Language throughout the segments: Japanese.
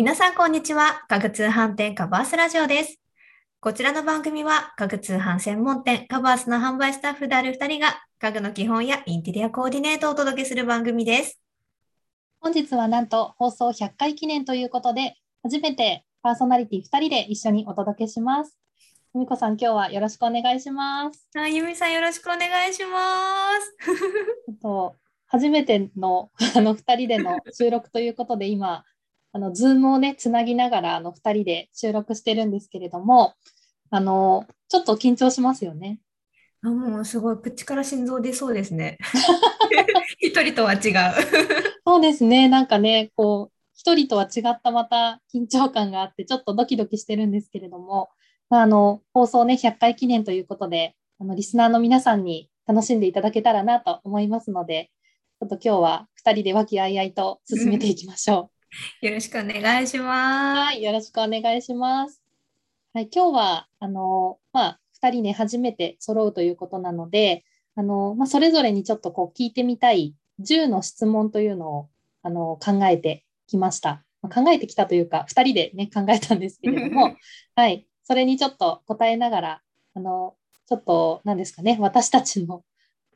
皆さん、こんにちは。家具通販店カバースラジオです。こちらの番組は、家具通販専門店カバースの販売スタッフである2人が、家具の基本やインテリアコーディネートをお届けする番組です。本日はなんと放送100回記念ということで、初めてパーソナリティ2人で一緒にお届けします。ふみこさん、今日はよろしくお願いします。あ、ゆみさん、よろしくお願いします。と初めてのあの2人での収録ということで、今、あの、ズームをね、つなぎながら、あの、2人で収録してるんですけれども、あの、ちょっと緊張しますよね。あもうすごい、口から心臓出そうですね。一人とは違う。そうですね、なんかね、こう、一人とは違ったまた緊張感があって、ちょっとドキドキしてるんですけれども、まあ、あの、放送ね、100回記念ということで、あの、リスナーの皆さんに楽しんでいただけたらなと思いますので、ちょっと今日は2人で和気あいあいと進めていきましょ よろしくお願いしう。ます。はい、よろしくお願いします。はい、今日は、あの、まあ、2人ね、初めて揃うということなので、あの、まあ、それぞれにちょっとこう聞いてみたい10の質問というのを、あの、考えてきました。まあ考えてきたというか、2人でね、考えたんですけれども、はい、それにちょっと答えながら、あの、ちょっと、何ですかね、私たちの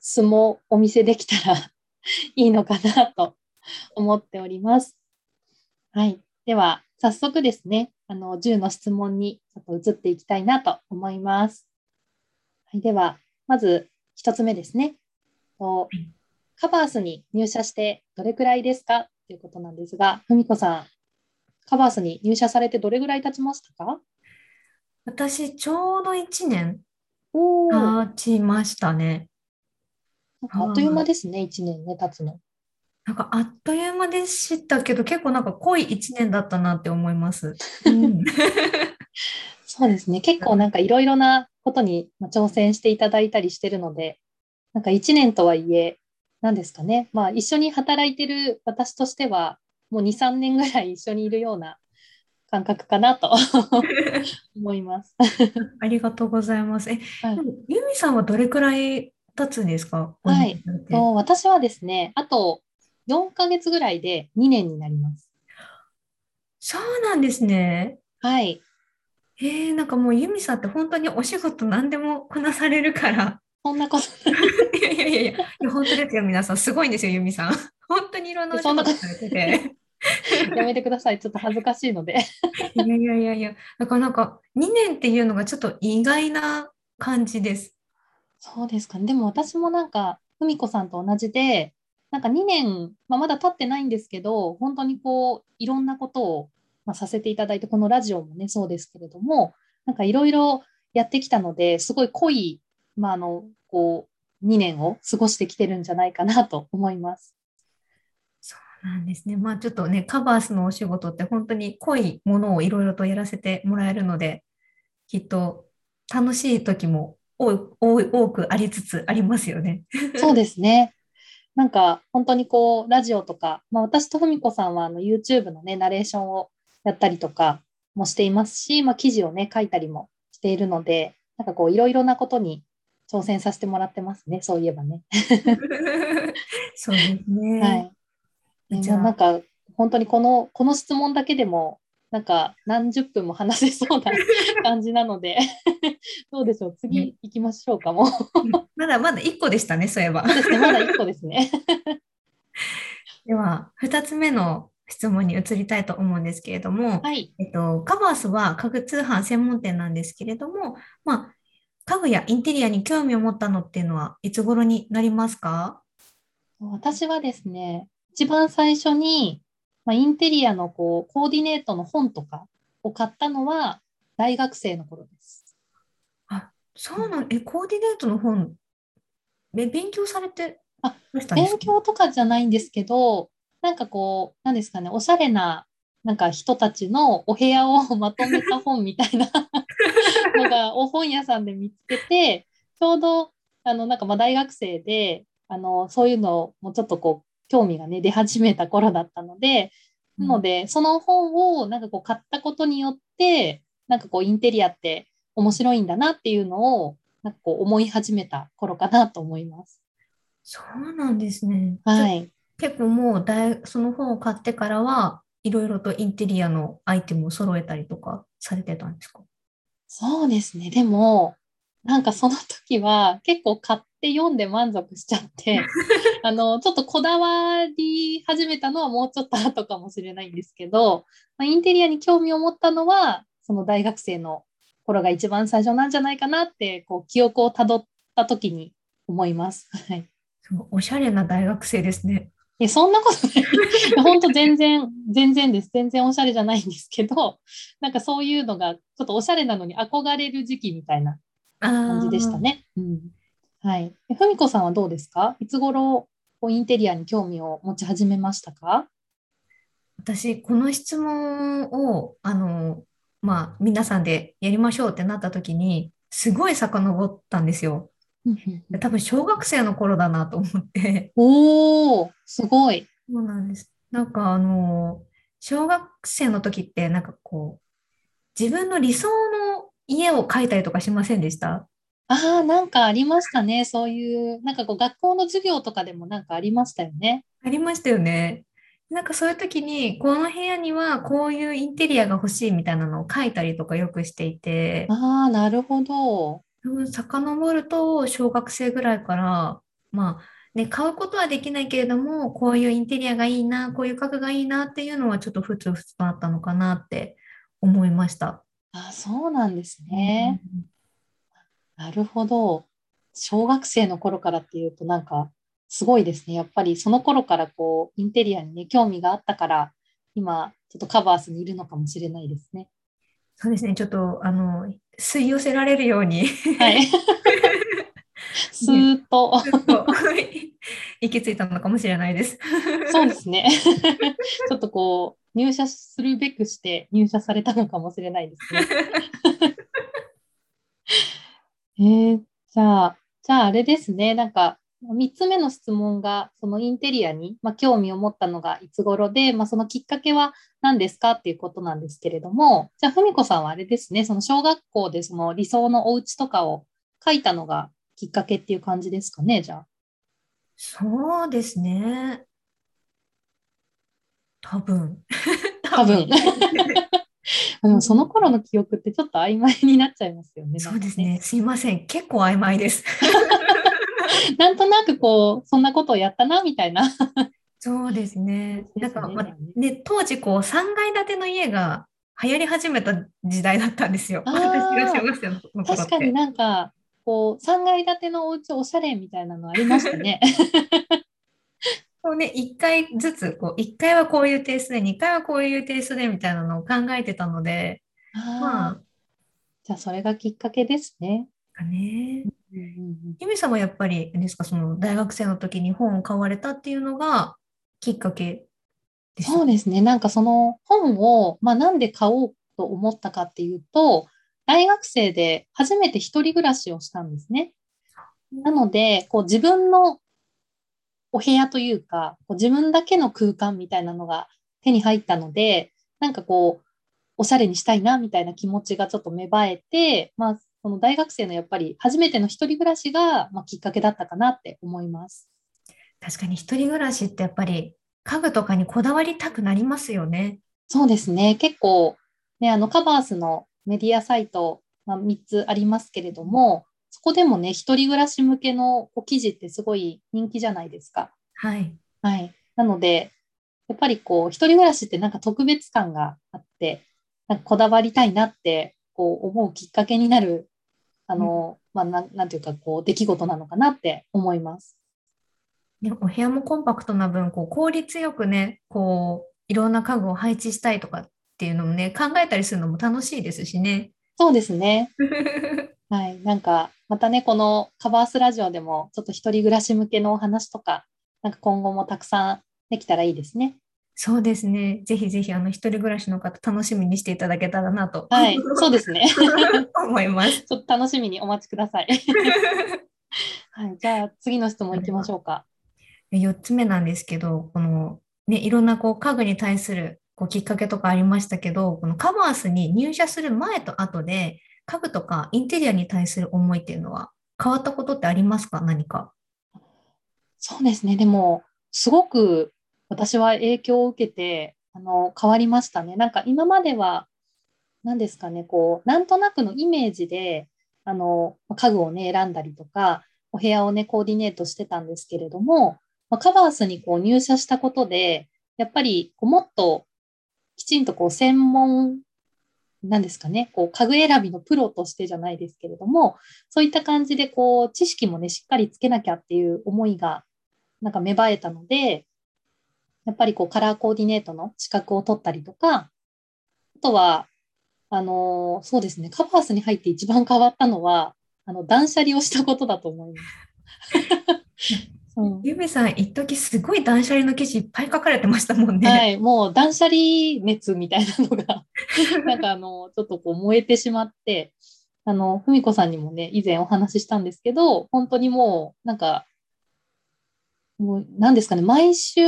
相撲をお見せできたら いいのかなと思っております。はい。では、早速ですね、あの、10の質問にちょっと移っていきたいなと思います。はい。では、まず1つ目ですね。といカバースに入社してどれくらいですか？ということなんですが、ふみこさん、カバースに入社されてどれぐらい経ちましたか？私、ちょうど1年経ちましたね。あっという間ですね、1年ね、経つの。なんかあっという間でしたけど、結構なんか濃い1年だったなって思います。うん そうですね。結構なんかいろいろなことにまあ挑戦していただいたりしてるので、なんか1年とはいえ、何ですかね。まあ一緒に働いてる私としては、もう2、3年ぐらい一緒にいるような感覚かなと 思います。ありがとうございます。え、はいユミさんはどれくらい経つんですか？はい私はですね、あと4ヶ月ぐらいで2年になります。そうなんですね。はい。えー、なんかもうユミさんって本当にお仕事何でもこなされるから。そんなこと いやいやいやいや、本当ですよ、皆さん。すごいんですよ、ユミさん。本当にいろんなお仕そんなこと事されてて。やめてください。ちょっと恥ずかしいので。いやいやいやいや、だからなんか2年っていうのがちょっと意外な感じです。そうですかね。でも私もなんか、ふみこさんと同じで、なんか2年、まあ、まだ経ってないんですけど、本当にこう、いろんなことを、まあ、させていただいて、このラジオもね、そうですけれども、なんかいろいろやってきたので、すごい濃い、まあ、あの、こう、2年を過ごしてきてるんじゃないかなと思います。そうなんですね。まあちょっとね、カバースのお仕事って本当に濃いものをいろいろとやらせてもらえるので、きっと楽しい時も多くありつつありますよね。そうですね。なんか本当にこうラジオとか、まあ、私とふみこさんはあの YouTube のねナレーションをやったりとかもしていますし、まあ、記事をね書いたりもしているので、なんかこういろいろなことに挑戦させてもらってますね。そういえばね。そうですね。はい。でじゃあもなんか本当にこのこの質問だけでもなんか何十分も話せそうな感じなので、どうでしょう？ね次行きましょうかも。そまだまだ1個でしたね、そういえば。うですね。まだ一個ですね。では、2つ目の質問に移りたいと思うんですけれども、はい。えっと、カバースは家具通販専門店なんですけれども、まあ、家具やインテリアに興味を持ったのっていうのはいつ頃になりますか？私はですね、一番最初に、まあ、インテリアのこうコーディネートの本とかを買ったのは大学生の頃です。あ、そうなん、え、コーディネートの本、え、勉強されてあ勉強とかじゃないんですけど、なんかこう、なんですかね、おしゃれななんか人たちのお部屋をまとめた本みたいな のがお本屋さんで見つけて、ちょうどあのなんかまあ大学生であのそういうのもちょっとこう興味がね出始めた頃だったので、なのでその本をなんかこう買ったことによってなんかこうインテリアって面白いんだなっていうのをなんかこう思い始めた頃かなと思います。そうなんですね。はい。結構もう大その本を買ってからはいろいろとインテリアのアイテムを揃えたりとかされてたんですか？そうですね。でも、なんかその時は結構買って読んで満足しちゃって、あの、ちょっとこだわり始めたのはもうちょっと後かもしれないんですけど、まあ、インテリアに興味を持ったのは、その大学生の頃が一番最初なんじゃないかなって、こう、記憶をたどった時に思います。はい。すごいおしゃれな大学生ですね。え、そんなことない。本当全然、全然です。全然おしゃれじゃないんですけど、なんかそういうのが、ちょっとおしゃれなのに憧れる時期みたいな感じでしたね。うん。はい。えふみこさんはどうですか？いつ頃、こうインテリアに興味を持ち始めましたか？私、この質問を、あの、まあ、皆さんでやりましょうってなった時に、すごい遡ったんですよ。多分、小学生の頃だなと思って。おー、すごい。そうなんです。なんか、あの、小学生の時って、なんかこう、自分の理想の家を描いたりとかしませんでした？ああ、なんかありましたね。そういう、なんかこう学校の授業とかでもなんかありましたよね。ありましたよね。なんかそういう時に、この部屋にはこういうインテリアが欲しいみたいなのを書いたりとかよくしていて、ああ、なるほど。うん遡ると小学生ぐらいから、まあね、買うことはできないけれども、こういうインテリアがいいな、こういう家具がいいなっていうのはちょっとふつふつとあったのかなって思いました。あ、そうなんですね。なるほど。小学生の頃からっていうとなんかすごいですね。やっぱりその頃からこうインテリアにね、興味があったから、今ちょっとカバースにいるのかもしれないですね。そうですね、ちょっとあの吸い寄せられるようにはい。スーッと行き着いたのかもしれないです。そうですね。ちょっとこう、入社するべくして入社されたのかもしれないですね。えー、じゃあ、じゃああれですね。なんか、3つ目の質問が、そのインテリアに、まあ、興味を持ったのがいつ頃で、まあ、そのきっかけは何ですかっていうことなんですけれども、じゃあ、ふみこさんはあれですね、その小学校でその理想のお家とかを書いたのがきっかけっていう感じですかね、じゃあ。そうですね。多分。多分。でもその頃の記憶ってちょっと曖昧になっちゃいますよね。そうですね。すいません。結構曖昧です。なんとなくこう、そんなことをやったな、みたいな。そうですね。なんか、まね、当時こう3階建ての家が流行り始めた時代だったんですよ。確かになんか、こう、3階建てのお家おしゃれみたいなのありましたね。ね、1階ずつ、こう、1階はこういうテイストで、2階はこういうテイストでみたいなのを考えてたので、まああ、じゃあそれがきっかけですね。かね。うんうんうんゆみさんはやっぱり、ですか、その大学生の時に本を買われたっていうのがきっかけですそうですね。なんかその本を、まあ、なんで買おうと思ったかっていうと、大学生で初めて一人暮らしをしたんですね。なので、こう自分のお部屋というか、こう自分だけの空間みたいなのが手に入ったので、なんかこう、おしゃれにしたいなみたいな気持ちがちょっと芽生えて、まあ、その大学生のやっぱり初めての一人暮らしが、まあ、きっかけだったかなって思います。確かに一人暮らしってやっぱり家具とかにこだわりたくなりますよね。そうですね。結構、ね、あの、カバースのメディアサイト、まあ、3つありますけれども、そこでもね、一人暮らし向けのこう記事ってすごい人気じゃないですか。はい。はい。なので、やっぱりこう、一人暮らしってなんか特別感があって、なんかこだわりたいなって、こう、思うきっかけになる、あの、まあ、なん、なんていうか、こう、出来事なのかなって思います。ね、お部屋もコンパクトな分、こう効率よくね、こう、いろんな家具を配置したいとかっていうのもね、考えたりするのも楽しいですしね。そうですね。はい。なんか、またね、このカバースラジオでも、ちょっと一人暮らし向けのお話とか、なんか今後もたくさんできたらいいですね。そうですね。ぜひぜひ、あの、一人暮らしの方、楽しみにしていただけたらなとはい。そうですね。思います。ちょっと楽しみにお待ちください。はい。じゃあ、次の質問いきましょうか。4つ目なんですけど、この、ね、いろんなこう家具に対するこうきっかけとかありましたけど、このカバースに入社する前と後で、家具とかインテリアに対する思いっていうのは変わったことってありますか？何か。そうですね。でも、すごく私は影響を受けて、あの変わりましたね。なんか今までは、何ですかね、こう、なんとなくのイメージで、あの、家具をね、選んだりとか、お部屋をね、コーディネートしてたんですけれども、ま、カバースにこう入社したことで、やっぱりこうもっときちんとこう専門なんですかね、こう家具選びのプロとしてじゃないですけれども、そういった感じでこう知識もね、しっかりつけなきゃっていう思いがなんか芽生えたので、やっぱりこうカラーコーディネートの資格を取ったりとか、あとは、あのそうですね、カバースに入って一番変わったのは、あの断捨離をしたことだと思います。うん、ゆめさん、一時すごい断捨離の記事いっぱい書かれてましたもんね。はい、もう断捨離熱みたいなのが なんかあの、ちょっとこう燃えてしまって、あの、ふみこさんにもね、以前お話ししたんですけど、本当にもう、なんか、もう、なんですかね、毎週、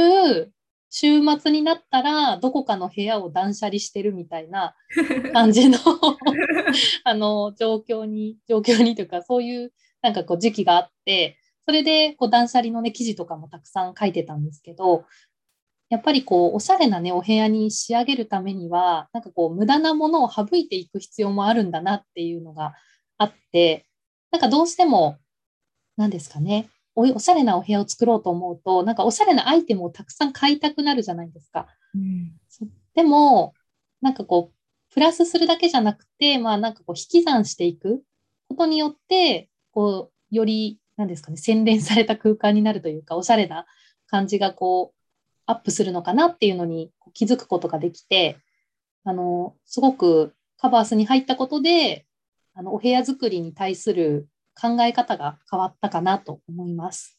週末になったら、どこかの部屋を断捨離してるみたいな 感じのあの、状況に、状況にというか、そういう、なんかこう、時期があって、それでこう断捨離のね、記事とかもたくさん書いてたんですけど、やっぱりこう、おしゃれなね、お部屋に仕上げるためには、なんかこう、無駄なものを省いていく必要もあるんだなっていうのがあって、なんかどうしても、何ですかね、おおしゃれなお部屋を作ろうと思うと、なんかおしゃれなアイテムをたくさん買いたくなるじゃないですか。うん、でも、なんかこう、プラスするだけじゃなくて、まあなんかこう、引き算していくことによって、こう、より何ですかね、洗練された空間になるというか、おしゃれな感じがこう、アップするのかなっていうのに気づくことができて、あの、すごくカバースに入ったことで、あの、お部屋作りに対する考え方が変わったかなと思います。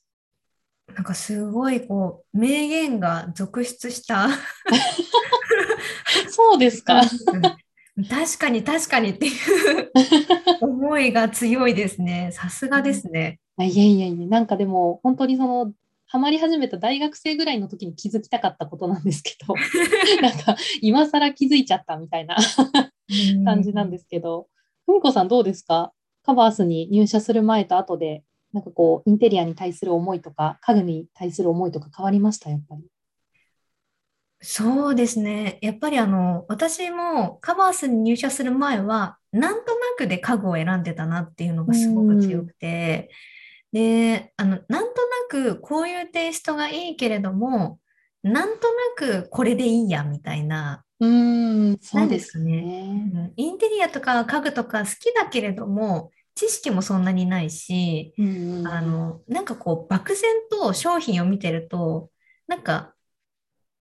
なんかすごいこう名言が続出したそうですか。確かに確かにっていう思いが強いですね。さすがですね。いやいやいや、なんかでも本当にその、ハマり始めた大学生ぐらいの時に気づきたかったことなんですけど、なんか今更気づいちゃったみたいな感じなんですけど、ふみこさんどうですか？カバースに入社する前と後で、なんかこう、インテリアに対する思いとか、家具に対する思いとか変わりました、やっぱり。そうですね。やっぱりあの、私もカバースに入社する前は、なんとなくで家具を選んでたなっていうのがすごく強くて、で、あの、なんとなくこういうテイストがいいけれども、なんとなくこれでいいやみたいな、うん、そうですね。インテリアとか家具とか好きだけれども、知識もそんなにないし、あの、なんかこう、漠然と商品を見てると、なんか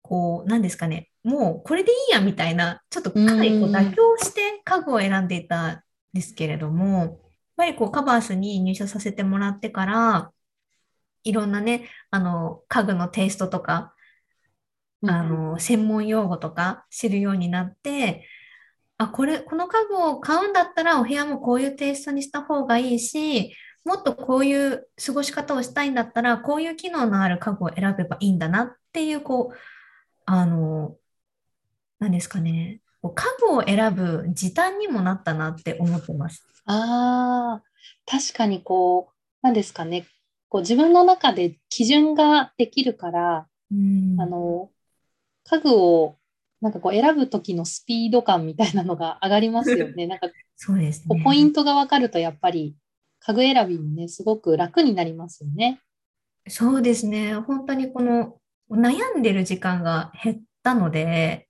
こう、なんですかね、もうこれでいいやみたいな、ちょっとかなりこう妥協して家具を選んでいたんですけれども、ぱりこうカバースに入社させてもらってから、いろんなね、あの、家具のテイストとか、あの、専門用語とか知るようになって、あ、これ、この家具を買うんだったらお部屋もこういうテイストにした方がいいし、もっとこういう過ごし方をしたいんだったら、こういう機能のある家具を選べばいいんだなっていう、こう、あの、何ですかね、家具を選ぶ時短にもなったなって思ってます。ああ、確かにこう、何ですかね、こう自分の中で基準ができるから、うん、あの、家具をなんかこう選ぶ時のスピード感みたいなのが上がりますよね。なんかそうですね、ポイントが分かるとやっぱり家具選びもね、すごく楽になりますよね。そうですね。本当にこの悩んでる時間が減ったので、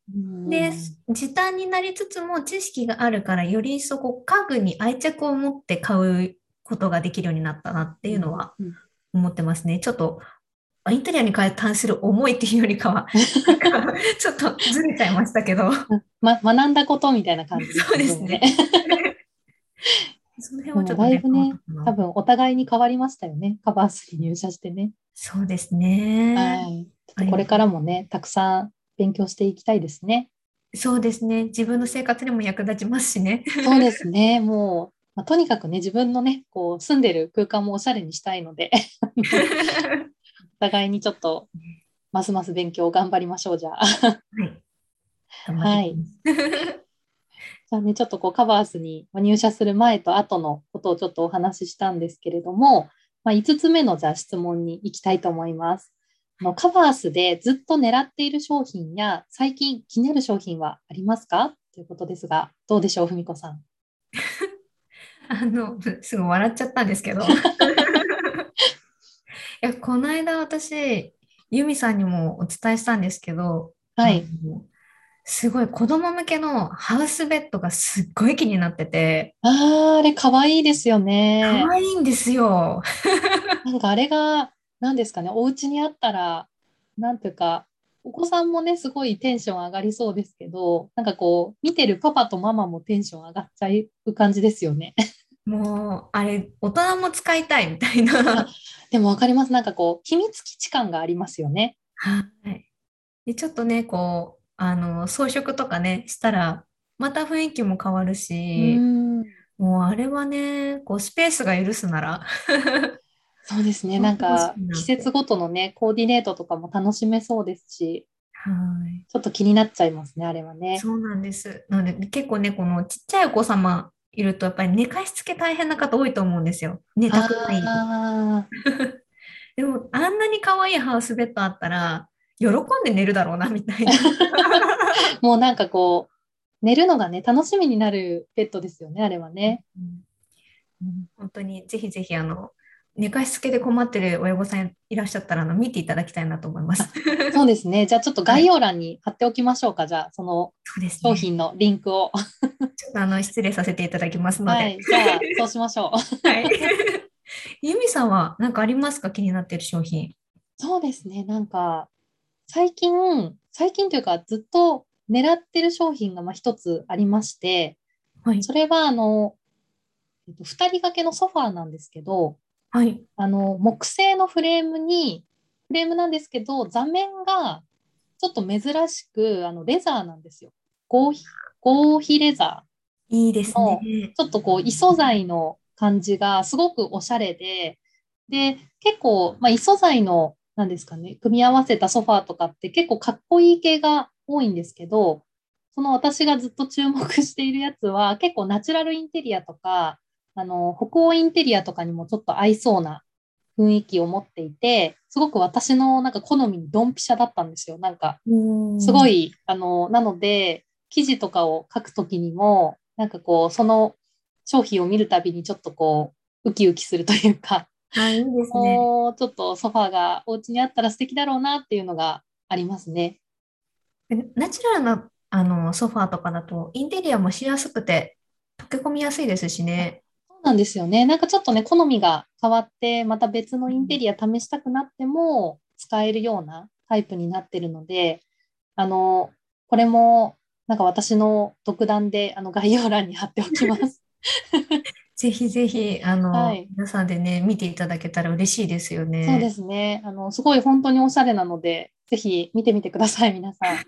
で、時短になりつつも知識があるから、よりそこ家具に愛着を持って買うことができるようになったなっていうのは思ってますね。ちょっとインテリアに関する思いっていうよりかは、ちょっとずれちゃいましたけど。ま、学んだことみたいな感じですね。そうですね。その辺はちょっと、ね、だいぶね、多分お互いに変わりましたよね。カバースに入社してね。そうですね。はい。これからもね、たくさん勉強していきたいですね。そうですね。自分の生活にも役立ちますしね。そうですね。もう、まあ、とにかくね、自分のね、こう、住んでる空間もおしゃれにしたいので お互いにちょっと、ますます勉強頑張りましょう、じゃあ。はい。はい。じゃあね、ちょっとこうカバースに入社する前と後のことをちょっとお話ししたんですけれども、まあ、5つ目のじゃあ質問に行きたいと思います。のカバースでずっと狙っている商品や最近気になる商品はありますか？ということですが、どうでしょう、ふみこさん。あの、すぐ笑っちゃったんですけど。いや、この間私、ユミさんにもお伝えしたんですけど、はい。すごい子供向けのハウスベッドがすっごい気になってて、あーあれ、かわいいですよね可。愛いんですよ。なんかあれが、何ですかね、お家にあったら、なんていうか、お子さんもね、すごいテンション上がりそうですけど、なんかこう、見てるパパとママもテンション上がっちゃう感じですよね。もう、あれ、大人も使いたいみたいな。でもわかります。なんかこう、秘密基地感がありますよね。はい。で、ちょっとね、こう、あの、装飾とかね、したら、また雰囲気も変わるうし、ん。もうあれはね、こう、スペースが許すなら、そうですね。なんか季節ごとのね、コーディネートとかも楽しめそうですし、はい。ちょっと気になっちゃいますね、あれはね。そうなんです。なので、結構ね、このちっちゃいお子様いると、やっぱり寝かしつけ大変な方多いと思うんですよ。寝たくない。でも、あんなに可愛いハウスベッドあったら、喜んで寝るだろうな、みたいな。もうなんかこう、寝るのがね、楽しみになるベッドですよね、あれはね。うんうん本当にぜひぜひあの寝かしつけで困ってる親御さんいらっしゃったらあの見ていただきたいなと思います。そうですね。じゃあちょっと概要欄に貼っておきましょうか。じゃあその。商品のリンクを。ちょっとあの失礼させていただきますので。はい。じゃあそうしましょう。はい。ユミさんは何かありますか？気になっている商品。そうですね。なんか最近、最近というかずっと狙ってる商品がまあ一つありまして、はい。それはあの、えっと、2人掛けのソファーなんですけど、はい。あの木製のフレームに、フレームなんですけど、座面がちょっと珍しくあのレザーなんですよ。合皮合皮レザー。いいですね。ちょっとこう、異素材の感じがすごくおしゃれで、で、結構、まあ、異素材の、なんですかね、組み合わせたソファーとかって結構かっこいい系が多いんですけど、その私がずっと注目しているやつは、結構ナチュラルインテリアとか、あの、北欧インテリアとかにもちょっと合いそうな雰囲気を持っていて、すごく私のなんか好みにドンピシャだったんですよ。なんか、すごい。い、あの、なので、記事とかを書くときにも、なんかこう、その商品を見るたびにちょっとこう、ウキウキするというか、はい、いいですね。もうちょっとソファーがお家にあったら素敵だろうなっていうのがありますね。ナチュラルなあのソファーとかだとインテリアもしやすくて溶け込みやすいですしね。なんですよね。なんかちょっとね、好みが変わって、また別のインテリア試したくなっても使えるようなタイプになってるので、あの、これもなんか私の独断であの概要欄に貼っておきます。ぜひぜひ、あの、はい皆さんでね、見ていただけたら嬉しいですよね。そうですね。あの、すごい本当におしゃれなので、ぜひ見てみてください、皆さん。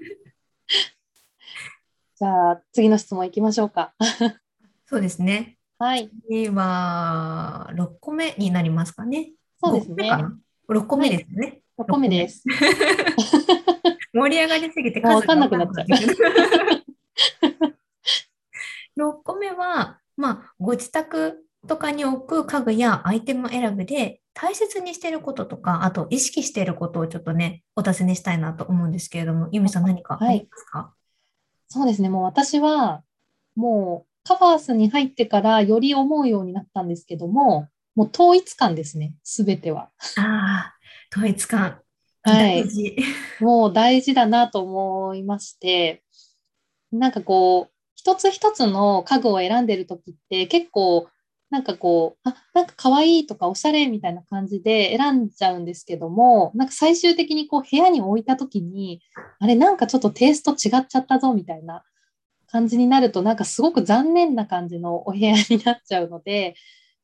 じゃあ、次の質問いきましょうか。そうですね。はい。次は、6個目になりますかね。そうですね。6個目ですね。6個目です。盛り上がりすぎてもうわ数かんなくなっちゃう 6個目は、まあ、ご自宅とかに置く家具やアイテム選びで大切にしていることとか、あと意識していることをちょっとね、お尋ねしたいなと思うんですけれども、ユミさん何かありますか？そうですね。もう私は、もうカバースに入ってからより思うようになったんですけども、もう統一感ですね。すべては。ああ、統一感。はい。もう大事だなと思いまして、なんかこう、一つ一つの家具を選んでるときって結構、なんかこう、あ、なんか可愛いとかおしゃれみたいな感じで選んじゃうんですけども、なんか最終的にこう部屋に置いたときに、あれなんかちょっとテイスト違っちゃったぞみたいな感じになると、なんかすごく残念な感じのお部屋になっちゃうので、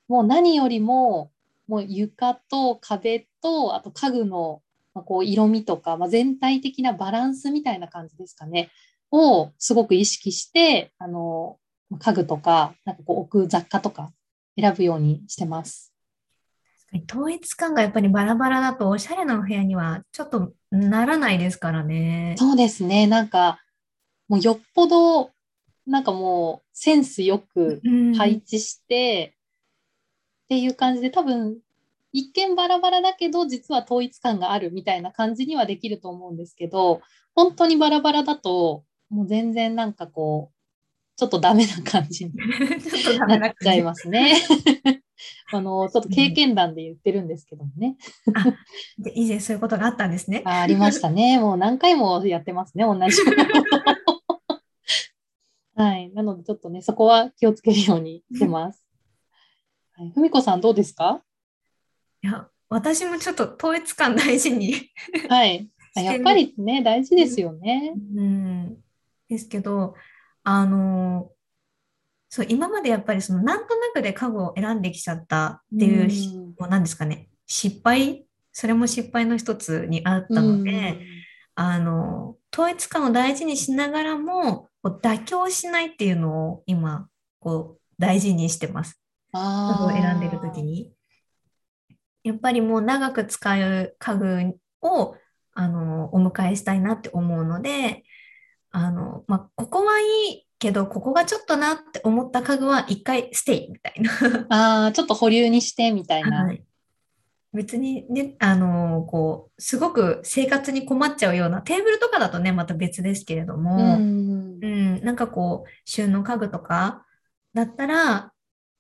もう何よりも、もう床と壁と、あと家具のまあ、こう色味とか、まあ、全体的なバランスみたいな感じですかね、をすごく意識して、あの、家具とか、なんかこう置く雑貨とか選ぶようにしてます。統一感がやっぱりバラバラだとおしゃれなお部屋にはちょっとならないですからね。そうですね、なんか、もうよっぽど、なんかもうセンスよくうん配置して、っていう感じで多分一見バラバラだけど実は統一感があるみたいな感じにはできると思うんですけど本当にバラバラだともう全然なんかこうちょっとダメな感じに なっちゃいますね。あのちょっと経験談で言ってるんですけどもね。で以前そういうことがあったんですね。あありましたね。もう何回もやってますね、同じこと。はい。なので、ちょっとね、そこは気をつけるようにしてます。はい、ふみこさん、どうですか？いや、私もちょっと統一感大事にはい。あやっぱりね、大事ですよね。うん、ですけど、あの、そう、今までやっぱりその、なんとなくで家具を選んできちゃったっていうし、うん。もう何ですかね、失敗、それも失敗の一つにあったので、あの、統一感を大事にしながらも、妥協しないっていうのを今、こう、大事にしてます。家具を選んでるときに。に。やっぱりもう長く使う家具を、あの、お迎えしたいなって思うので、あの、まあ、ここはいいけど、ここがちょっとなって思った家具は一回ステイみたいな。ああ、ちょっと保留にしてみたいな。はい別にね、あの、こう、すごく生活に困っちゃうような、テーブルとかだとね、また別ですけれどうも、んう。ん、なんかこう、収納家具とかだったら、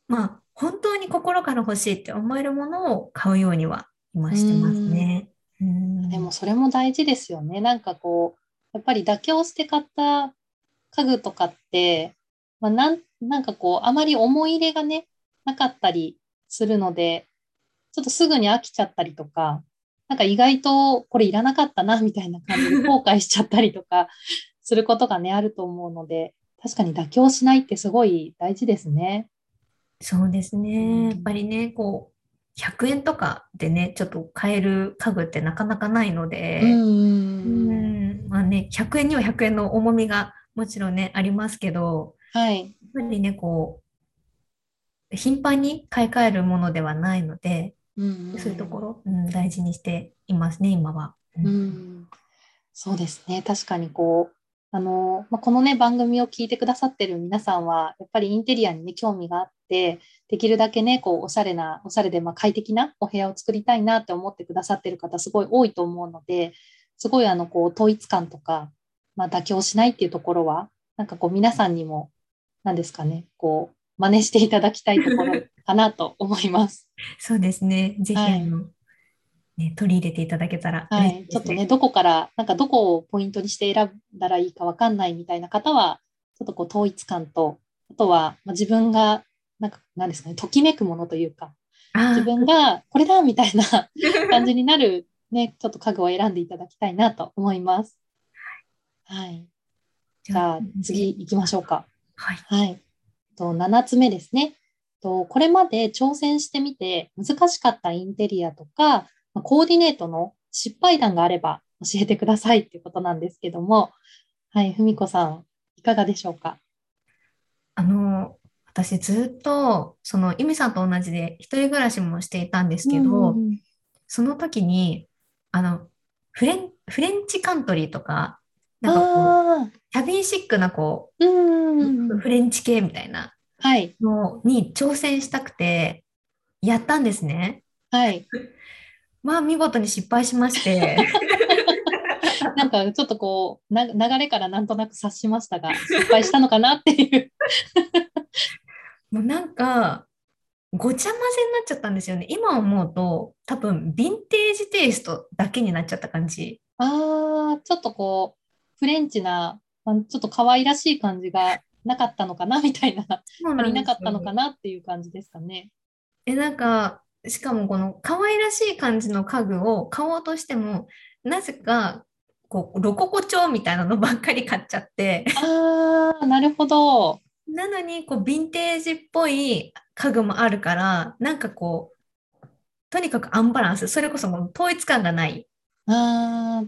まあ、本当に心から欲しいって思えるものを買うようには今してますね。うんでもそれも大事ですよね。なんかこう、やっぱり妥協して買った家具とかって、まあ、なんなんかこう、あまり思い入れがね、なかったりするので、ちょっとすぐに飽きちゃったりとか、なんか意外とこれいらなかったな、みたいな感じで後悔しちゃったりとか することがね、あると思うので、確かに妥協しないってすごい大事ですね。そうですうんね。やっぱりね、こう、100円とかでね、ちょっと買える家具ってなかなかないので、うん、まあね、100円には100円の重みがもちろんね、ありますけど、はい。やっぱりね、こう、頻繁に買い替えるものではないので、そういうところ、うん、大事にしていますね、今は。うんうん、そうですね。確かにこう、あの、まあ、このね、番組を聞いてくださってる皆さんは、やっぱりインテリアにね、興味があって、できるだけね、こう、おしゃれな、おしゃれで、まあ、快適なお部屋を作りたいなって思ってくださってる方、すごい多いと思うので、すごい、あの、こう、統一感とか、まあ、妥協しないっていうところは、なんかこう、皆さんにも、何ですかね、こう、真似していただきたいところかなと思います。そうですね。ぜひ、はいあの、ね、取り入れていただけたらはい、ちょっとね、どこから、なんかどこをポイントにして選んだらいいかわかんないみたいな方は、ちょっとこう統一感と、あとは、まあ、自分が、なんか、なんですかね、ときめくものというか、あ自分がこれだみたいな 感じになる、ね、ちょっと家具を選んでいただきたいなと思います。はい。じゃあ、次行きましょうか。はい。はい。と7つ目ですね。とこれまで挑戦してみて難しかったインテリアとか、まあコーディネートの失敗談があれば教えてくださいっていうことなんですけども、はい、ふみこさん、いかがでしょうか？あの、私ずっと、その、ゆみさんと同じで一人暮らしもしていたんですけど、うんその時に、あの、フレン、フレンチカントリーとか、なんかこう、あキャビンシックなこーうんう、フレンチ系みたいなはい、のに挑戦したくて、やったんですね。はい。まあ、見事に失敗しまして、なんかちょっとこう、な流れからなんとなく察しましたが、失敗したのかなっていう。もうなんか、ごちゃ混ぜになっちゃったんですよね。今思うと、多分、ヴィンテージテイストだけになっちゃった感じ。ああ、ちょっとこう、フレンチな、まあちょっと可愛らしい感じがなかったのかな みたいな、そう足りなかったのなかなっていう感じですかね。え、なんか、しかもこの可愛らしい感じの家具を買おうとしても、なぜか、こう、ロココ調みたいなのばっかり買っちゃって、ああ、なるほど。なのに、こう、ヴィンテージっぽい家具もあるから、なんかこう、とにかくアンバランス、それこそもう統一感がないああ、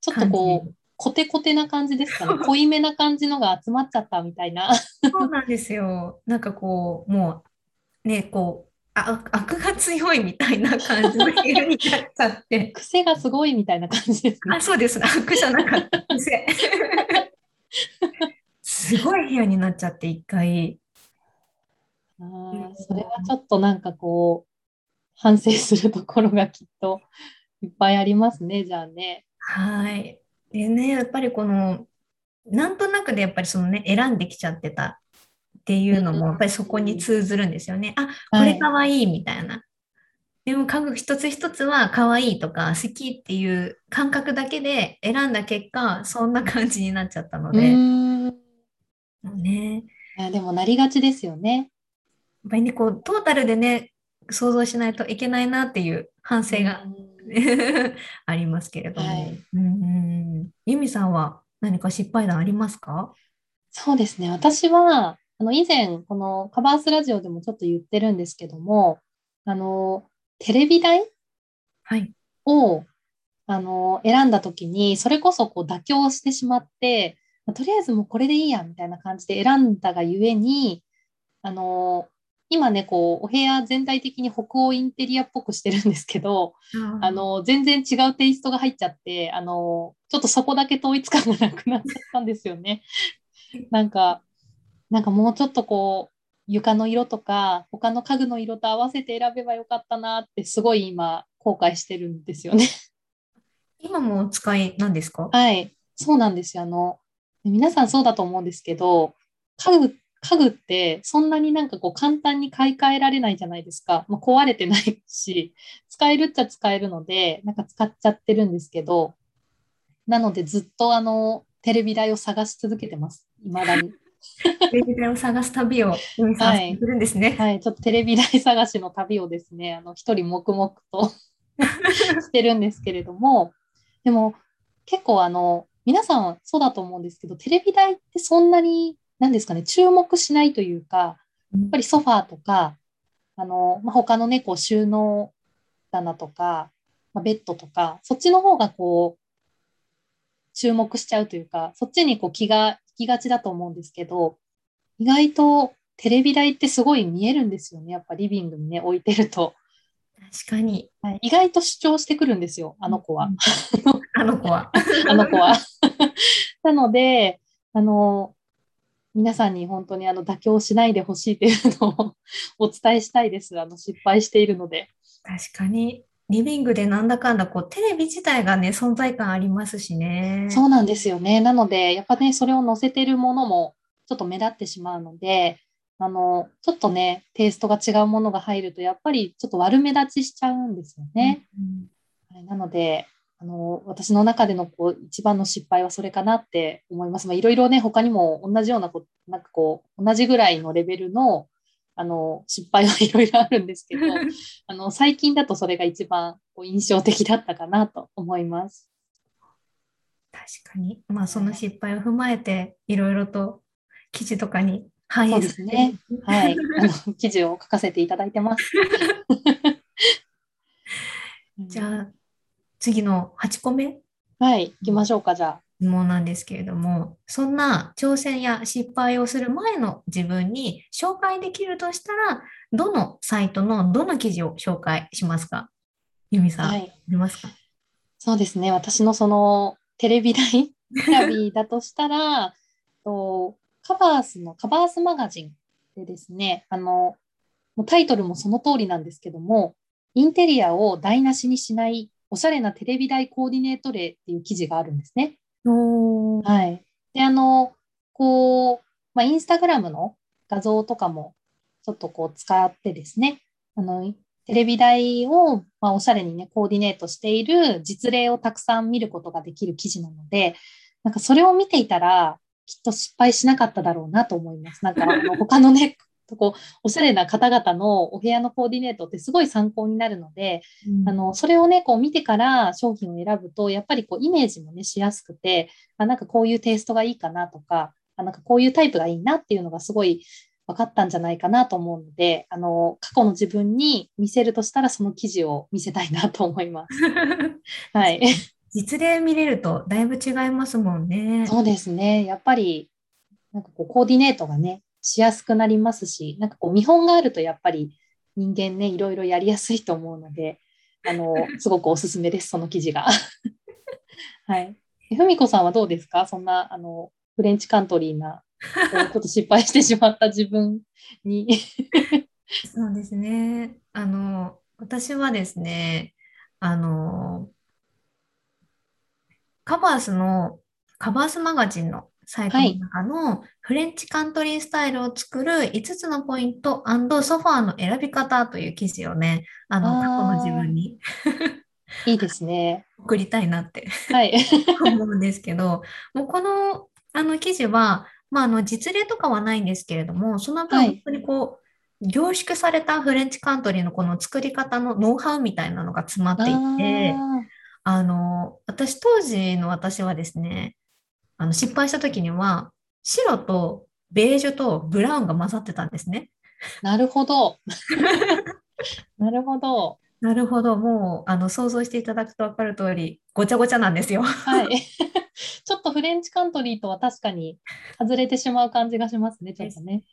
ちょっと。こう、コテコテな感じですかね。濃いめな感じのが集まっちゃったみたいな。そうなんですよ。なんかこう、もう、ね、こう、あ、悪が強いみたいな感じの部屋になっちゃって。癖がすごいみたいな感じですねあ、。そうです。悪じゃなかった。癖 すごい部屋になっちゃって、一回。あーそれはちょっとなんかこ反省するところがきっといっぱいありますね、じゃあね。はい。でね、やっぱりこの、なんとなくでやっぱりそのね、選んできちゃってたっていうのも、やっぱりそこに通ずるんですよね。あ、これかわいいみたいな。でも家具一つ一つは可愛いとか好きっていう感覚だけで選んだ結果、そんな感じになっちゃったので。ね。いやでもなりがちですよね。やっぱりね、こう、トータルでね、想像しないといけないなっていう反省が ありますけれども。はい、うん由美さんは何か失敗談ありますか？そうですね。私は、あの、以前、このカバースラジオでもちょっと言ってるんですけども、あの、テレビ台？を、はい、あの、選んだ時に、それこそこう妥協してしまって、とりあえずもうこれでいいや、みたいな感じで選んだがゆえに、あの、今ね、こう、お部屋全体的に北欧インテリアっぽくしてるんですけど、あの、全然違うテイストが入っちゃって、あの、ちょっとそこだけ統一感がなくなっちゃったんですよね。なんか、なんかもうちょっとこう、床の色とか、他の家具の色と合わせて選べばよかったなって、すごい今、後悔してるんですよね。今もお使いなんですか？はい、そうなんですよ。あの、皆さんそうだと思うんですけど、家具家具ってそんなになんかこう簡単に買い替えられないじゃないですか。まあ、壊れてないし、使えるっちゃ使えるので、なんか使っちゃってるんですけど、なのでずっとあの、テレビ台を探し続けてます。未だに。テレビ台を探す旅を、はい、するんですね、はい。ちょっとテレビ台探しの旅をですね、あの、一人黙々と してるんですけれども、でも結構あの、皆さんそうだと思うんですけど、テレビ台ってそんなに何ですかね、注目しないというか、やっぱりソファーとか、あの、まあ、他のね、こう収納棚とか、まあ、ベッドとか、そっちの方がこう、注目しちゃうというか、そっちにこう気が行きがちだと思うんですけど、意外とテレビ台ってすごい見えるんですよね。やっぱリビングにね、置いてると。確かに。はい、意外と主張してくるんですよ、あの子は。あの子は。あの子は。なので、あの、皆さんに本当にあの妥協しないでほしいというのをお伝えしたいです。あの失敗しているので。確かに。リビングでなんだかんだこうテレビ自体がね存在感ありますしね。そうなんですよね。なのでやっぱねそれを載せてるものもちょっと目立ってしまうので、あのちょっとねテイストが違うものが入るとやっぱりちょっと悪目立ちしちゃうんですよね。うんうん、なのであの私の中でのこう一番の失敗はそれかなって思います。まあ、いろいろね他にも同じようなこなんかこう同じぐらいのレベルのあの失敗はいろいろあるんですけど あの最近だとそれが一番こう印象的だったかなと思います。確かに、まあ、その失敗を踏まえていろいろと記事とかに反映ですね。はい、あの記事を書かせていただいてます。じゃあ次の8個目？はい、行きましょうか、じゃあ。疑問なんですけれども、そんな挑戦や失敗をする前の自分に紹介できるとしたら、どのサイトのどの記事を紹介しますか？由美さん、はい、ありますか？そうですね、私のそのテレビ台 選びだとしたら、とカバースのカバースマガジンでですね、あの、タイトルもその通りなんですけども、インテリアを台無しにしないおしゃれなテレビ台コーディネート例っていう記事があるんですね。はい。で、あの、こう、まあ、インスタグラムの画像とかもちょっとこう使ってですね、あの、テレビ台を、まあ、おしゃれにね、コーディネートしている実例をたくさん見ることができる記事なので、なんかそれを見ていたら、きっと失敗しなかっただろうなと思います。なんかあの他のね、こうおしゃれな方々のお部屋のコーディネートってすごい参考になるので、うん、あのそれをねこう見てから商品を選ぶとやっぱりこうイメージもねしやすくてあなんかこういうテイストがいいかなとかあなんかこういうタイプがいいなっていうのがすごい分かったんじゃないかなと思うのであの過去の自分に見せるとしたらその記事を見せたいなと思います。はい、実例見れるとだいぶ違いますもんね。そうですねやっぱりなんかこうコーディネートがねしやすくなりますし、なんかこう見本があるとやっぱり人間ね、いろいろやりやすいと思うので、あの、すごくおすすめです、その記事が。はい。ふみこさんはどうですか？そんな、あの、フレンチカントリーな、ちょっと失敗してしまった自分にそうですね。あの、私はですね、あの、カバースの、カバースマガジンのサイトのはい。中のフレンチカントリースタイルを作る5つのポイントソファーの選び方という記事をね、あの、過去の自あ分にあ、いいですね。送りたいなってはい。思うんですけど、もうこの、あの記事は、まあ、あの実例とかはないんですけれども、その分はい本当にこう、凝縮されたフレンチカントリーのこの作り方のノウハウみたいなのが詰まっていて、ああの、私、当時の私はですね、あの失敗した時には、白とベージュとブラウンが混ざってたんですね。あ、なるほど。なるほど。なるほど、もうあの想像していただくと分かる通り、ごちゃごちゃなんですよ。はい。ちょっとフレンチカントリーとは確かに外れてしまう感じがしますね、ちょっとね。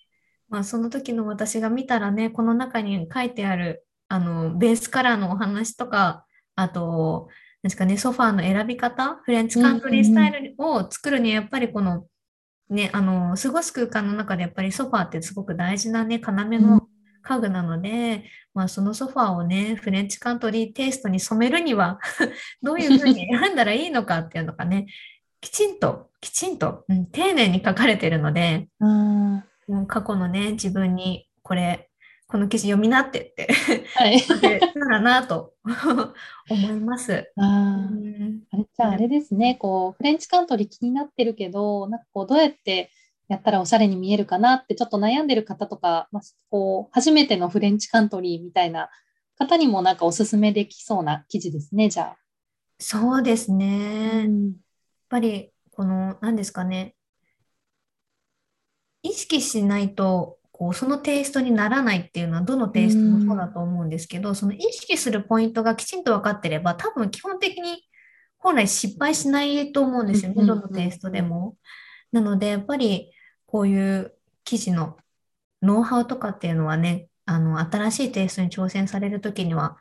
まあ、その時の私が見たらね、この中に書いてあるあのベースカラーのお話とか、あと、ですかね、ソファーの選び方、フレンチカントリースタイルを作るには、やっぱりこの、ね、あの、過ごす空間の中でやっぱりソファーってすごく大事なね、要の家具なので、まあ、そのソファーをね、フレンチカントリーテイストに染めるには どういうふうに 選んだらいいのかっていうのがね、きちんと、きちんと、うん丁寧に書かれているので、うん過去のね、自分にこれ、この記事読みなってってはい。書けたらなと思います。あーうんあれじゃああれですね、こう、フレンチカントリー気になってるけど、なんかこう、どうやってやったらおしゃれに見えるかなってちょっと悩んでる方とか、まあ、こう、初めてのフレンチカントリーみたいな方にもなんかおすすめできそうな記事ですね、じゃあ。そうですね。やっうんぱり、この、何ですかね。意識しないと、こう、そのテイストにならないっていうのは、どのテイストもそうだと思うんですけど、その意識するポイントがきちんと分かってれば、多分基本的に本来失敗しないと思うんですよね、うんうんうんどのテイストでも。なので、やっぱり、こういう記事のノウハウとかっていうのはね、あの、新しいテイストに挑戦されるときには、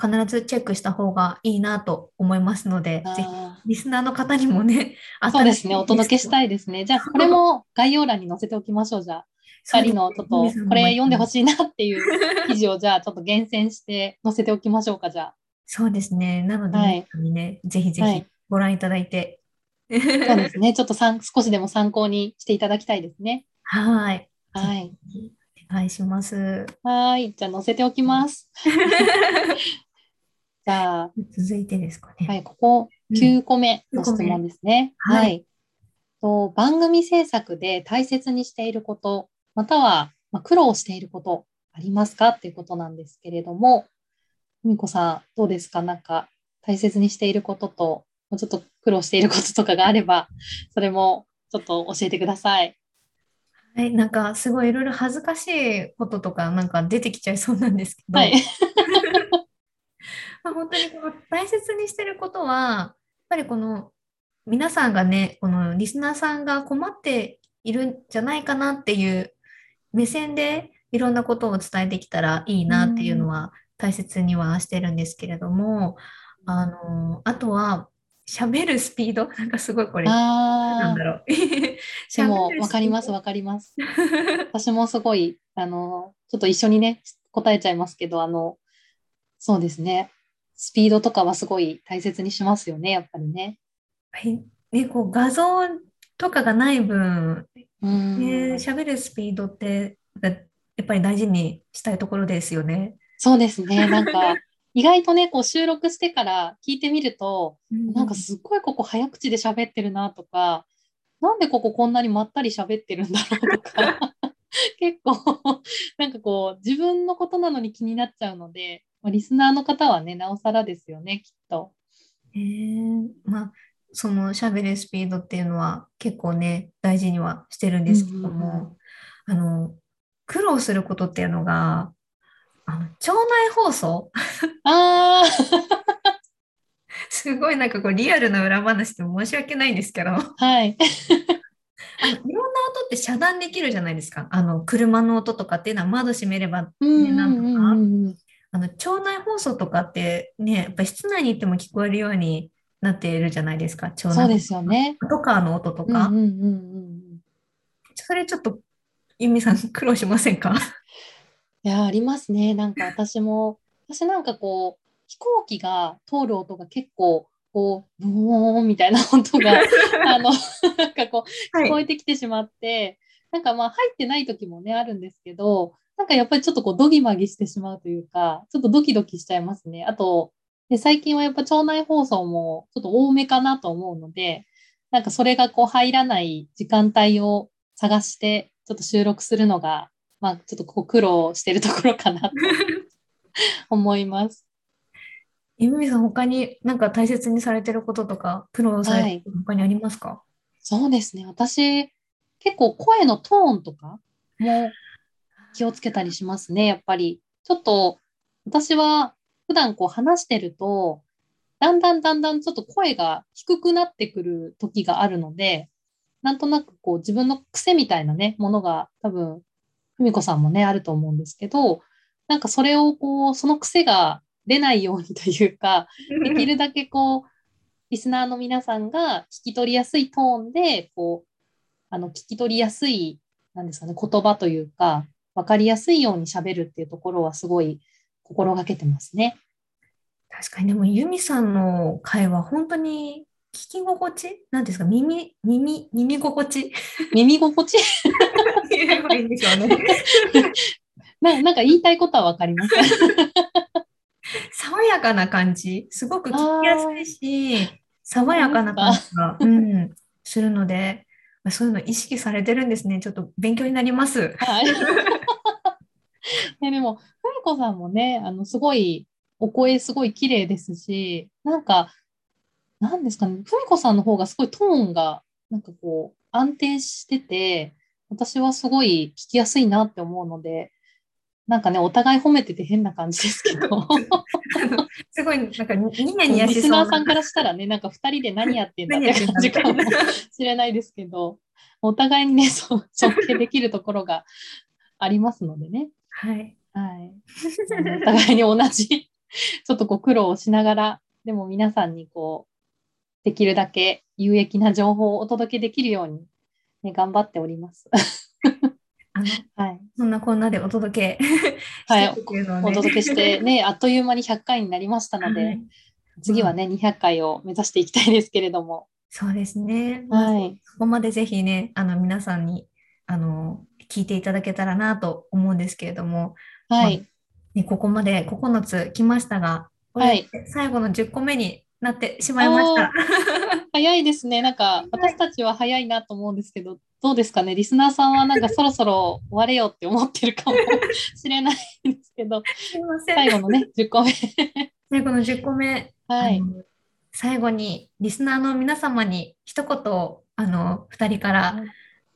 必ずチェックした方がいいなと思いますので、ぜひ、あリスナーの方にもね、ーそうですね、お届けしいたいですね。じゃあ、これも概要欄に載せておきましょう、じゃあ。二人のちょっと、これ読んでほい。しいなっていう 記事を、じゃあ、ちょっと厳選して載せておきましょうか、じゃあ。そうですね。なので、はいね、ぜひぜひはいご覧いただいて。そうですね、ちょっとさん少しでも参考にしていただきたいですね。はい。はい。お願いします。はい。じゃあ、載せておきます。じゃあ、続いてですかね。はい、ここうん9個目の質問ですね。はいはい。と番組制作で大切にしていること、または、まあ、苦労していることありますかっていうことなんですけれども、ふみこさん、どうですか？なんか、大切にしていることと、ちょっと苦労していることとかがあれば、それもちょっと教えてください。はい、なんかすごいいろいろ恥ずかしいこととかなんか出てきちゃいそうなんですけど、はい。まあ、本当にこの大切にしてることは、やっぱりこの皆さんがね、このリスナーさんが困っているんじゃないかなっていう目線でいろんなことを伝えてきたらいいなっていうのは大切にはしてるんですけれども、あの、あとは喋るスピード、なんかすごいこれ、なんあだろう。あ、でも喋るわかります、スピードわかります。私もすごい、あの、ちょっと一緒にね、答えちゃいますけど、あの、そうですね。スピードとかはすごい大切にしますよね、やっぱりね。はいね、こう画像とかがない分、うん。ね、喋るスピードってやっぱり大事にしたいところですよね。そうですね。なんか、意外とね、こう収録してから聞いてみると、なんかすっごいここ早口で喋ってるなとか、なんでこここんなにまったり喋ってるんだろうとか、結構、なんかこう、自分のことなのに気になっちゃうので、まあリスナーの方はね、なおさらですよね、きっと。えーまあ、その喋るスピードっていうのは結構ね、大事にはしてるんですけどうんうんも、あの、苦労することっていうのが、あの、腸内放送？ああ、すごいなんかこうリアルな裏話で申し訳ないんですけど、あのはい。いろんな音って遮断できるじゃないですか。あの、車の音とかっていうのは窓閉めればね、なんとか。うんあの、腸内放送とかってね、やっぱ室内に行っても聞こえるようになっているじゃないですか、腸内そうですよね。パトカーの音とか。うんうんうんうんそれちょっと、ユミさん苦労しませんか？いや、ありますね。なんか私も私なんかこう、飛行機が通る音が結構、こう、ブーンみたいな音が、あの、なんかこう、聞こえてきてしまって、はい、なんかまあ入ってない時もね、あるんですけど、なんかやっぱりちょっとこう、ドギマギしてしまうというか、ちょっとドキドキしちゃいますね。あと、で最近はやっぱ腸内放送もちょっと多めかなと思うので、なんかそれがこう入らない時間帯を探して、ちょっと収録するのが、まあちょっとこう苦労してるところかなと 思います。ゆみさん、他になんか大切にされてることとか、苦労されてる他にありますか、はい、そうですね。私、結構声のトーンとかも 気をつけたりしますね、やっぱり。ちょっと、私は普段こう話してると、だんだんだんだんちょっと声が低くなってくる時があるので、なんとなくこう自分の癖みたいなね、ものが多分、ふみこさんもね、あると思うんですけど、なんかそれをこう、その癖が出ないようにというか、できるだけこう、リスナーの皆さんが聞き取りやすいトーンで、こう、あの、聞き取りやすい、なんですかね、言葉というか、わかりやすいように喋るっていうところはすごい心がけてますね。確かに、でも、ユミさんの会話、本当に聞き心地なんですか？耳、耳、耳心地？耳心地？いいんでしょうね な。なんか言いたいことはわかります？爽やかな感じ、すごく聞きやすいし、爽やかな感じが、うん、するので、そういうの意識されてるんですね。ちょっと勉強になります。はい。ね、でも、ふみこさんもね、あの、すごい、お声すごい綺麗ですし、なんか、なんですかね、ふみこさんの方がすごいトーンが、なんかこう、安定してて、私はすごい聞きやすいなって思うので、なんかね、お互い褒めてて変な感じですけど。すごい、なんかニヤニヤしリスナーさんからしたらね、なんか2人で何やってんだって感じかも しれないですけど、お互いにね、そう、尊敬できるところがありますのでね。はい。はい。お互いに同じ、ちょっとこう苦労をしながら、でも皆さんにこう、できるだけ有益な情報をお届けできるように、ね、頑張っております。あの、はい、そんなこんなでお届けはい、お届けしてね、あっという間に100回になりましたので、はい、次はね、200回を目指していきたいですけれども。そうですね。はい。そこまでぜひね、あの、皆さんに、あの、聞いていただけたらなと思うんですけれども、はい。まあ、ね、ここまで9つ来ましたが、はい、最後の10個目になってしまいました。早いですね。なんか私たちは早いなと思うんですけど、どうですかね？リスナーさんはなんかそろそろ終われよって思ってるかも しれないんですけど、最後のね、10個目。最後の10個目。はい。最後にリスナーの皆様に一言あの2人から、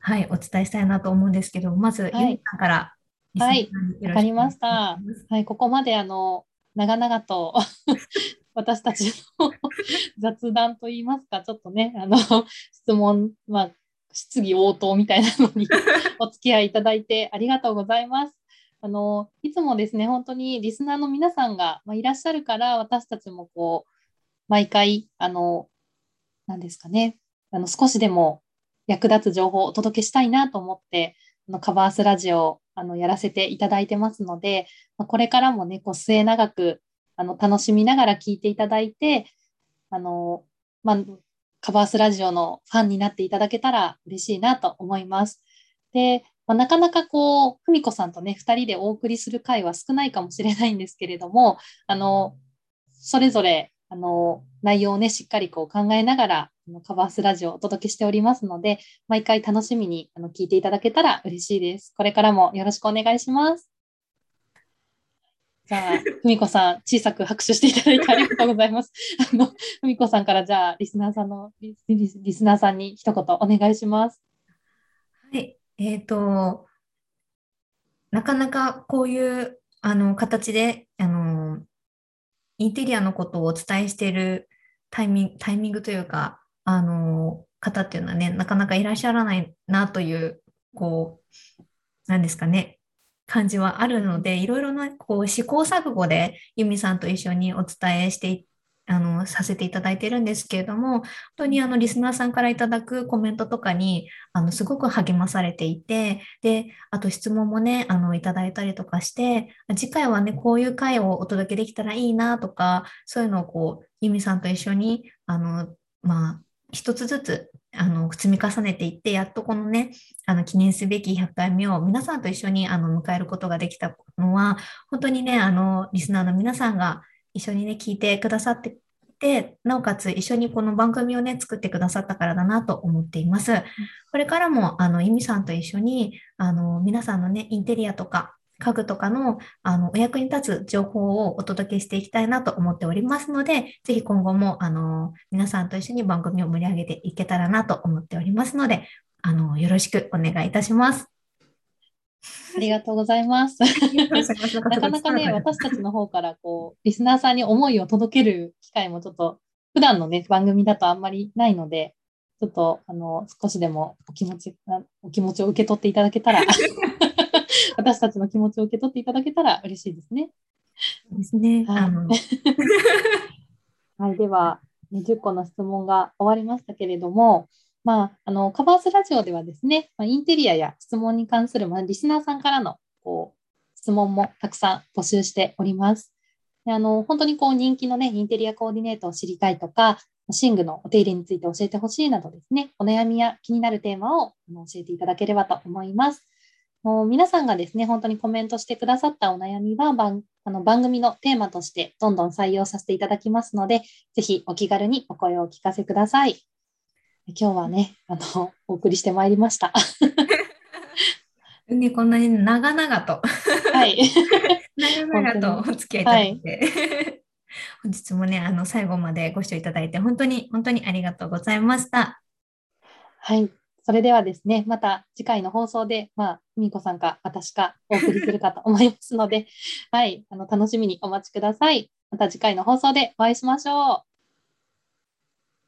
はい、お伝えしたいなと思うんですけど、まず、はい、ゆみさんから。はい、わかりました。はい、ここまであの長々と 私たちの 雑談といいますか、ちょっとね、あの、質問、まあ、質疑応答みたいなのに お付き合いいただいてありがとうございます。あの、いつもですね、本当にリスナーの皆さんが、まあ、いらっしゃるから、私たちもこう、毎回、あの、何ですかね、あの、少しでも役立つ情報をお届けしたいなと思って、あのカバースラジオあのやらせていただいてますので、これからもね、こう末永くあの楽しみながら聞いていただいて、あの、まあ、カバースラジオのファンになっていただけたら嬉しいなと思います。で、まあ、なかなかこう、ふみこさんとね、2人でお送りする回は少ないかもしれないんですけれども、あの、それぞれ、あの、内容をね、しっかりこう考えながら、カバースラジオをお届けしておりますので、毎回楽しみにあの聞いていただけたら嬉しいです。これからもよろしくお願いします。じゃあ、ふみこさん、小さく拍手していただいてありがとうございます。あの、ふみこさんから、じゃあ、リスナーさんのリ、リスナーさんに一言お願いします。はい。えっ、ー、と、なかなかこういう、あの、形で、あの、インテリアのことをお伝えしているタイミング、タイミングというか、あの、方っていうのはね、なかなかいらっしゃらないなという、こう、なんですかね、感じはあるので、いろいろなこう試行錯誤で由美さんと一緒にお伝えしてあの、させていただいているんですけれども、本当にあの、リスナーさんからいただくコメントとかに、あの、すごく励まされていて、で、あと質問もね、あの、いただいたりとかして、次回はね、こういう回をお届けできたらいいなとか、そういうのをこう、ユミさんと一緒に、あの、まあ、一つずつあの積み重ねていって、やっとこのね、あの記念すべき100回目を皆さんと一緒にあの迎えることができたのは、本当にね、あのリスナーの皆さんが一緒にね、聞いてくださってて、なおかつ一緒にこの番組をね、作ってくださったからだなと思っています。これからも、あの、ゆみさんと一緒に、あの、皆さんのね、インテリアとか、家具とかのあのお役に立つ情報をお届けしていきたいなと思っておりますので、ぜひ今後もあの皆さんと一緒に番組を盛り上げていけたらなと思っておりますので、あのよろしくお願いいたします。ありがとうございます。なかなかね、私たちの方からこう、リスナーさんに思いを届ける機会もちょっと、普段のね、番組だとあんまりないので、ちょっと、あの、少しでもお気持ち、お気持ちを受け取っていただけたら、私たちの気持ちを受け取っていただけたら嬉しいですね。ですね。はい、はい、では、20個の質問が終わりましたけれども、まあ、あのカバースラジオではですね、まあ、インテリアや質問に関する、まあ、リスナーさんからのこう質問もたくさん募集しております。であの本当にこう人気の、ね、インテリアコーディネートを知りたいとか、寝具のお手入れについて教えてほしいなどですね、お悩みや気になるテーマを教えていただければと思います。もう皆さんがですね、本当にコメントしてくださったお悩みは番あの番組のテーマとしてどんどん採用させていただきますので、ぜひお気軽にお声をお聞かせください。今日はね、あの、お送りしてまいりました。ね、こんなに長々と。はい。長々とお付き合いいただいて。はい、本日もね、あの、最後までご視聴いただいて、本当に、本当にありがとうございました。はい。それではですね、また次回の放送で、まあ、みこさんか私かお送りするかと思いますので、はい、あの、楽しみにお待ちください。また次回の放送でお会いしましょう。